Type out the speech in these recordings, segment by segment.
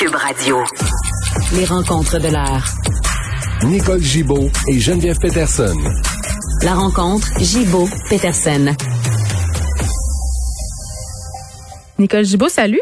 Cube Radio. Les rencontres de l'heure. Nicole Gibaud et Geneviève Peterson. La rencontre Gibaud-Peterson. Nicole Gibaud, salut.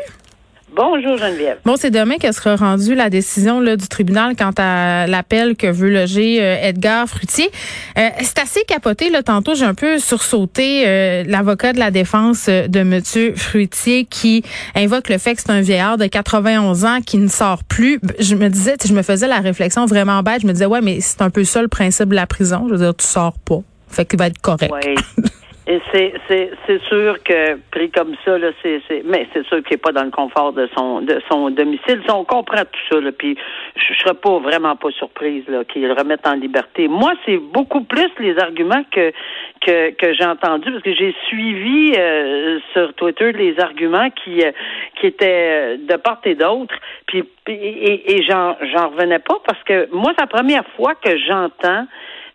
Bonjour Geneviève. Bon, c'est demain que sera rendue la décision là, du tribunal quant à l'appel que veut loger euh, Edgar Frutier. Euh, c'est assez capoté. Là, tantôt, j'ai un peu sursauté euh, l'avocat de la défense de Monsieur Fruitier qui invoque le fait que c'est un vieillard de 91 ans qui ne sort plus. Je me disais, je me faisais la réflexion vraiment bête. Je me disais, ouais, mais c'est un peu ça le principe de la prison. Je veux dire, tu sors pas. Fait qu'il va être correct. Et c'est, c'est, c'est sûr que pris comme ça, là, c'est, c'est mais c'est sûr qu'il n'est pas dans le confort de son de son domicile. on comprend tout ça, là, puis je, serais pas vraiment pas surprise là, qu'il le remette en liberté. Moi, c'est beaucoup plus les arguments que que, que j'ai entendus parce que j'ai suivi euh, sur Twitter les arguments qui euh, qui étaient de part et d'autre. Puis et, et j'en j'en revenais pas parce que moi, c'est la première fois que j'entends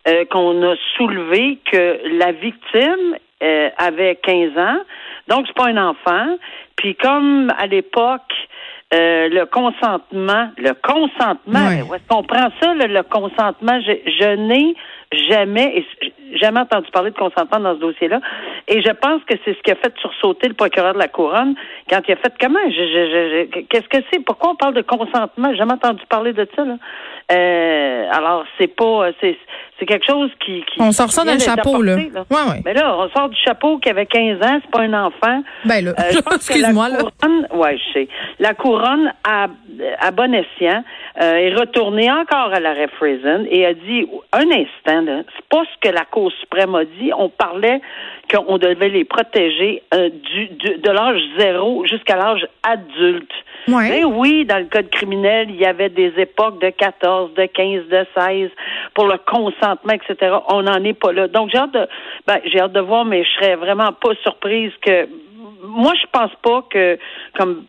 euh, qu'on a soulevé que la victime euh, avait 15 ans, donc c'est pas un enfant. Puis comme à l'époque, euh, le consentement, le consentement, où est-ce qu'on prend ça, le, consentement? Je, je n'ai jamais, jamais entendu parler de consentement dans ce dossier-là. Et je pense que c'est ce qui a fait sursauter le procureur de la couronne quand il a fait comment? Qu'est-ce que c'est? Pourquoi on parle de consentement? J'ai jamais entendu parler de ça. Là. Euh, alors, c'est pas. C'est, c'est quelque chose qui. qui on sort ça d'un chapeau, là. là. Ouais, ouais. Mais là, on sort du chapeau qui avait 15 ans, c'est pas un enfant. Ben là, euh, excuse-moi, là. Ouais, je sais. La couronne, à, à bon escient, euh, est retournée encore à la Frazen et a dit un instant, là, c'est pas ce que la Cour suprême a dit. On parlait qu'on devait les protéger euh, du, de l'âge zéro jusqu'à l'âge adulte. Ouais. oui, dans le code criminel, il y avait des époques de 14, de 15, de 16 pour le consentement, etc. On n'en est pas là. Donc, j'ai hâte de, ben, j'ai hâte de voir, mais je serais vraiment pas surprise que, moi, je pense pas que, comme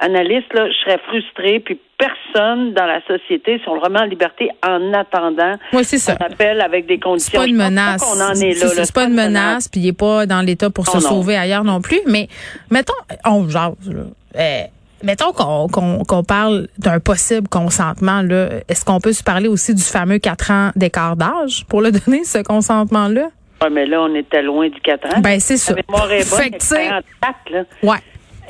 analyste, là, je serais frustrée, puis personne dans la société, si on le remet en liberté en attendant oui, c'est ça. appelle avec des conditions. C'est pas une menace. C'est pas une menace, puis il est pas dans l'état pour se sauver ailleurs non plus. Mais mettons, on jase, là. Euh, mettons qu'on parle d'un possible consentement, là, est-ce qu'on peut se parler aussi du fameux 4 ans d'écart d'âge pour le donner, ce consentement-là? Oui, mais là, on était loin du 4 ans. Ben, c'est ça. Fait là. Ouais.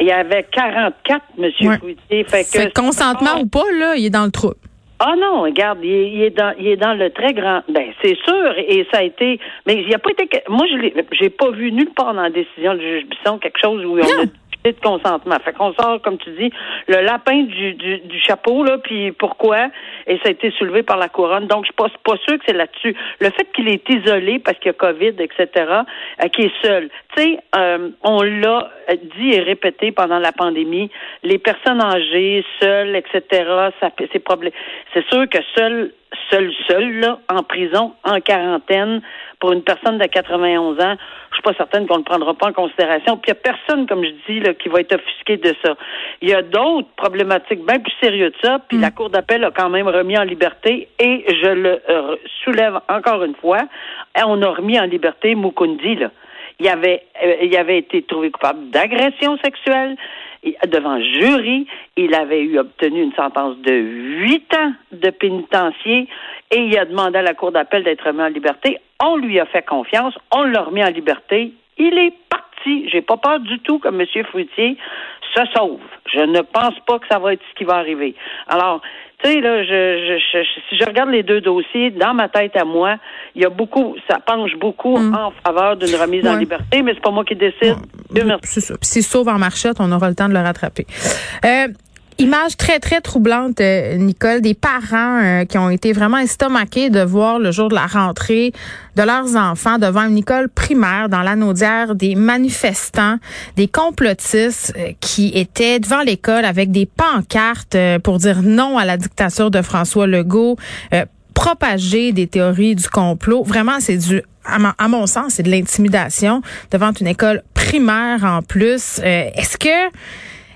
Il y avait 44, M. Ouais. Fait que. consentement ou pas, là, il est dans le trou. Ah non, regarde, il est, dans, il est dans le très grand. Ben c'est sûr, et ça a été. Mais il n'y a pas été. Moi, je j'ai pas vu nulle part dans la décision du juge Bisson quelque chose où on a de consentement. Fait qu'on sort, comme tu dis, le lapin du, du, du chapeau, là, puis pourquoi? Et ça a été soulevé par la couronne. Donc, je suis pas, sûr que c'est là-dessus. Le fait qu'il est isolé parce qu'il y a COVID, etc., euh, qu'il est seul. Tu sais, euh, on l'a dit et répété pendant la pandémie, les personnes âgées, seules, etc., ça c'est. C'est sûr que seul seul, seul, là, en prison, en quarantaine, pour une personne de 91 ans, je suis pas certaine qu'on ne le prendra pas en considération. Puis il n'y a personne, comme je dis, là, qui va être offusqué de ça. Il y a d'autres problématiques bien plus sérieuses de ça, puis la mm. Cour d'appel a quand même remis en liberté, et je le euh, soulève encore une fois, on a remis en liberté Mukundi, là. Il avait, euh, il avait été trouvé coupable d'agression sexuelle, devant jury. Il avait eu obtenu une sentence de huit ans de pénitencier et il a demandé à la Cour d'appel d'être remis en liberté. On lui a fait confiance, on l'a remis en liberté. Il est parti. J'ai pas peur du tout que M. Fruitier se sauve. Je ne pense pas que ça va être ce qui va arriver. Alors, tu sais, là, je, je, si je regarde les deux dossiers, dans ma tête à moi, il y a beaucoup, ça penche beaucoup mm. en faveur d'une remise en liberté, mais c'est pas moi qui décide. C'est ça. S'il sauve en marchette, on aura le temps de le rattraper. Euh, Image très, très troublante, euh, Nicole, des parents euh, qui ont été vraiment estomaqués de voir le jour de la rentrée de leurs enfants devant une école primaire dans l'anaudière des manifestants, des complotistes euh, qui étaient devant l'école avec des pancartes pour dire non à la dictature de François Legault, propager des théories du complot. Vraiment, c'est du à, mon sens, c'est de l'intimidation devant une école primaire en plus. Est-ce que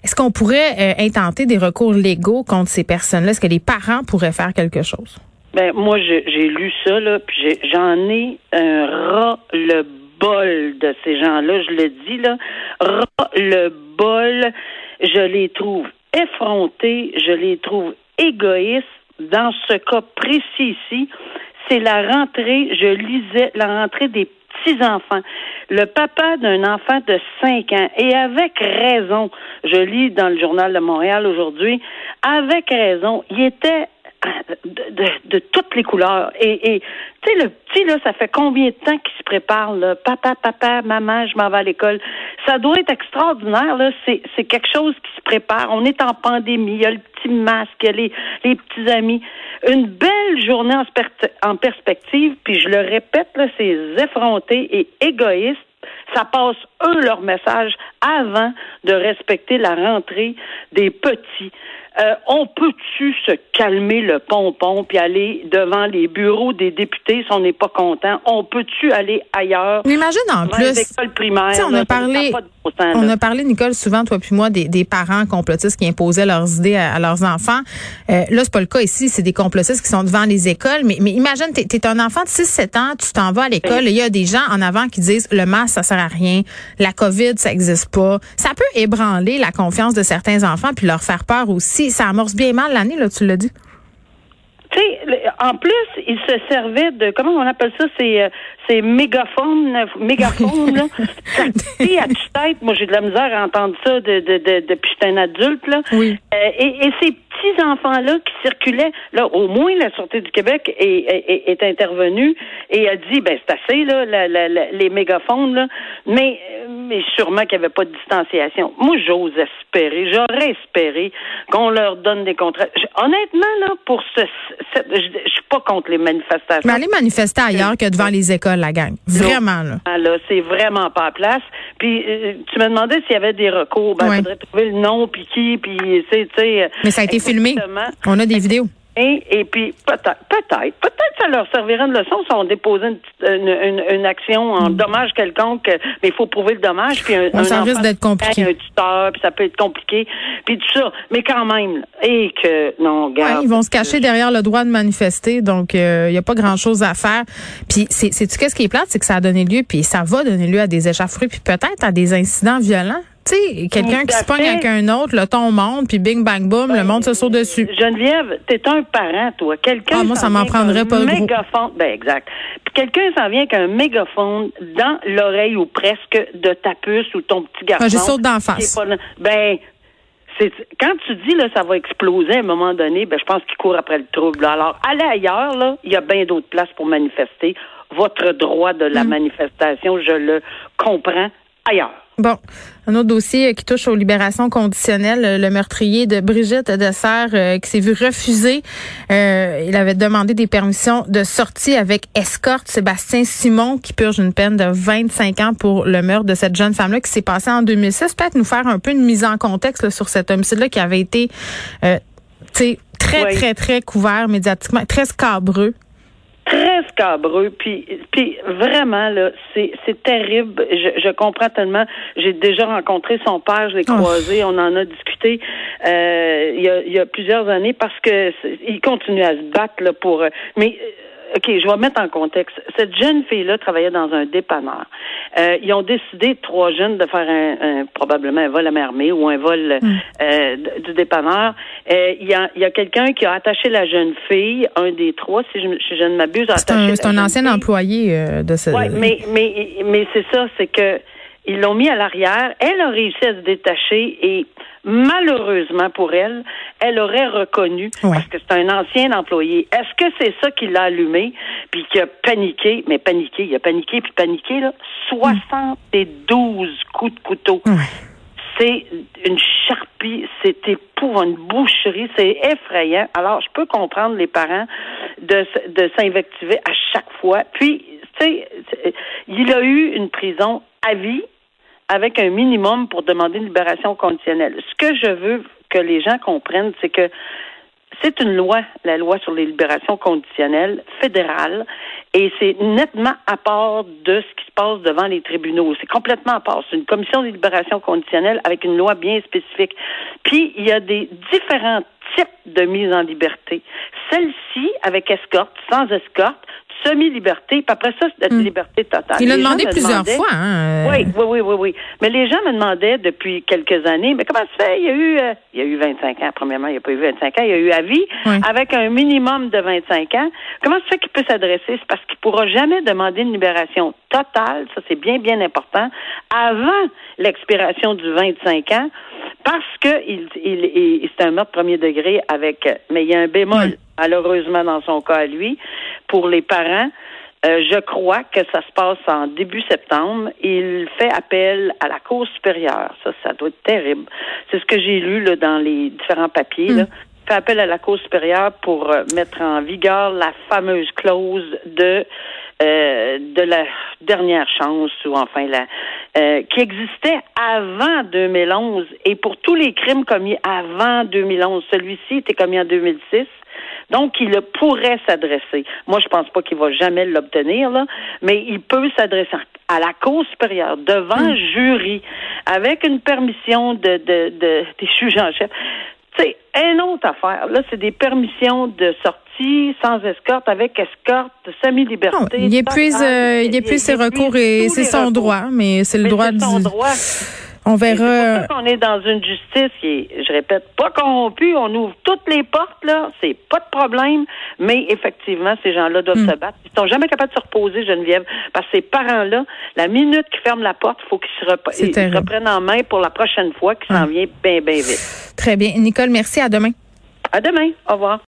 est-ce qu'on pourrait euh, intenter des recours légaux contre ces personnes-là? Est-ce que les parents pourraient faire quelque chose? Ben moi, j'ai lu ça, là, puis j'en ai, un ras-le-bol de ces gens-là, je le dis, là. Ras-le-bol, je les trouve effrontés, je les trouve égoïstes. Dans ce cas précis ici, c'est la rentrée, je lisais la rentrée des petits-enfants. Le papa d'un enfant de 5 ans, et avec raison, je lis dans le journal de Montréal aujourd'hui, avec raison, il était de, de, toutes les couleurs. Et, tu sais, le petit, là, ça fait combien de temps qu'il se prépare, là? Papa, papa, maman, je m'en vais à l'école. Ça doit être extraordinaire, là. C'est, c'est quelque chose qui se prépare. On est en pandémie. Il y a le petit masque, il y a les, les petits amis. Une belle journée en, en perspective, puis je le répète, là, c'est effronté et égoïste ça passe, eux, leur message avant de respecter la rentrée des petits. Euh, on peut-tu se calmer le pompon puis aller devant les bureaux des députés si on n'est pas content? On peut-tu aller ailleurs? Mais imagine en plus. Les primaires. On a parlé. On a parlé, Nicole, souvent, toi puis moi, des, parents complotistes qui imposaient leurs idées à, leurs enfants. Euh, là, c'est pas le cas ici. C'est des complotistes qui sont devant les écoles. Mais, mais imagine, tu es, un enfant de 6-7 ans, tu t'en vas à l'école il y a des gens en avant qui disent le masque, ça sert à rien. La COVID, ça existe pas. Ça peut ébranler la confiance de certains enfants puis leur faire peur aussi. Ça amorce bien mal l'année, là, tu l'as dit. Tu sais, en plus, il se servait de comment on appelle ça, c'est euh, c'est mégaphone, mégaphone là. ça à tête. Moi, j'ai de la misère à entendre ça de, de, de depuis que je un adulte là. Oui. Euh, et, et ces petits enfants là qui circulaient, là, au moins la sûreté du Québec est, est, est intervenue et a dit, ben c'est assez là, la, la, les mégaphones là, mais mais sûrement qu'il n'y avait pas de distanciation. Moi, j'ose espérer, j'aurais espéré qu'on leur donne des contrats. Honnêtement là, pour ce, je, je suis pas contre les manifestations. Mais aller manifester ailleurs que devant les écoles la gang. Vraiment, là. Ah, là, c'est vraiment pas à place. Puis, euh, tu me demandais s'il y avait des recours. Ben, il faudrait trouver le nom, puis qui, puis, tu sais. Mais ça a été filmé. On a des vidéos. Et, puis, peut-être, peut-être, peut-être ça leur servira de leçon si on déposait une, une, action en mm. dommage quelconque, mais il faut prouver le dommage. Puis un, ça risque d'être compliqué. Un tuteur, puis ça peut être compliqué, puis tout ça. Mais quand même, et que, non, ils vont se cacher derrière le droit de manifester, donc il euh, n'y a pas grand-chose à faire. Puis, c'est, c'est, ce qui est plate, c'est que ça a donné lieu, puis ça va donner lieu à des échauffourées, puis peut-être à des incidents violents? Sais, quelqu'un qui se pogne avec un autre, le ton monte, puis bing, bang, boom, le monde se saute dessus. Geneviève, t'es un parent, toi. Quelqu'un. Ah, moi, ça m'en prendrait pas mégaphone, Ben, exact. Puis quelqu'un s'en vient avec un mégaphone dans l'oreille ou presque de ta puce ou ton petit garçon. Ah, je saute d'en face. ben, quand tu dis là ça va exploser à un moment donné, ben je pense qu'il court après le trouble. Alors allez ailleurs là, il y a bien d'autres places pour manifester. Votre droit de la mm. manifestation, je le comprends ailleurs. Bon, un autre dossier qui touche aux libérations conditionnelles, le meurtrier de Brigitte de Serre euh, qui s'est vu refuser. Euh, il avait demandé des permissions de sortie avec escorte. Sébastien Simon qui purge une peine de 25 ans pour le meurtre de cette jeune femme-là qui s'est passé en 2006. Peut-être nous faire un peu une mise en contexte sur cet homicide-là qui avait été euh, très, très, très couvert médiatiquement, très scabreux très scabreux. Puis, puis vraiment, là, c'est, c'est terrible. Je, je comprends tellement. J'ai déjà rencontré son père, je l'ai croisé, on en a discuté euh, il, y a, il y a plusieurs années parce que il continue à se battre là, pour. Mais OK, je vais mettre en contexte. Cette jeune fille-là travaillait dans un dépanneur. Euh, ils ont décidé, trois jeunes, de faire un, probablement un vol à main armée ou un vol hmm. euh, du dépanneur. Euh, il y a, y a quelqu'un qui a attaché la jeune fille, un des trois, si je, si je ne m'abuse. C'est un, un ancien employé de ce... Oui, mais, mais, mais c'est ça, c'est que ils l'ont mis à l'arrière. Elle a réussi à se détacher et malheureusement pour elle, elle aurait reconnu parce que c'est un ancien employé. Est-ce que c'est ça qui l'a allumé puis qui a paniqué, mais paniqué, il a paniqué puis paniqué là, 72 coups de couteau. C'est une charpie, c'était pour une boucherie, c'est effrayant. Alors, je peux comprendre les parents de, de s'invectiver à chaque fois. Puis, tu sais, il a eu une prison à vie avec un minimum pour demander une libération conditionnelle. Ce que je veux que les gens comprennent, c'est que c'est une loi, la loi sur les libérations conditionnelles fédérale, et c'est nettement à part de ce qui se passe devant les tribunaux. C'est complètement à part. C'est une commission de libération conditionnelle avec une loi bien spécifique. Puis, il y a des différents types de mise en liberté. Celle-ci, avec escorte, sans escorte, semi-liberté, puis après ça, c'est la Mm. liberté totale. Il l'a demandé plusieurs demandaient- fois. Hein, euh, oui, oui, oui, oui, oui. Mais les gens me demandaient depuis quelques années, mais comment ça se fait? Il y a eu, euh, il y a eu 25 ans. Premièrement, il n'y a pas eu 25 ans. Il y a eu à vie, Oui. avec un minimum de 25 ans. Comment ça se fait qu'il peut s'adresser? C'est parce qu'il pourra jamais demander une libération totale. Ça, c'est bien, bien important. Avant l'expiration du 25 ans, parce que il, il, il- c'est un meurtre premier degré avec, mais il y a un bémol, malheureusement, dans son cas à lui, pour les parents. Euh, je crois que ça se passe en début septembre. Il fait appel à la Cour supérieure. Ça, ça doit être terrible. C'est ce que j'ai lu là, dans les différents papiers. Là. Il fait appel à la Cour supérieure pour euh, mettre en vigueur la fameuse clause de euh, de la dernière chance ou enfin la euh, qui existait avant 2011 et pour tous les crimes commis avant 2011, celui-ci était commis en 2006. Donc, il pourrait s'adresser. Moi, je pense pas qu'il va jamais l'obtenir, là, mais il peut s'adresser à la Cour supérieure, devant un jury, avec une permission de, de, de des juges en chef. C'est une autre affaire. Là, c'est des permissions de sortie sans escorte, avec escorte, semi-liberté. il épuise, euh, il épuise ses recours et c'est son recours. droit, mais c'est le droit c'est son du. droit. On C'est verra. qu'on est dans une justice qui est, je répète, pas corrompue. On ouvre toutes les portes, là. C'est pas de problème. Mais effectivement, ces gens-là doivent Hmm. se battre. Ils sont jamais capables de se reposer, Geneviève. Parce que ces parents-là, la minute qu'ils ferment la porte, il faut qu'ils se, rep- C'est ils se terrible. reprennent en main pour la prochaine fois qui s'en Ah. vient bien, bien vite. Très bien. Nicole, merci. À demain. À demain. Au revoir.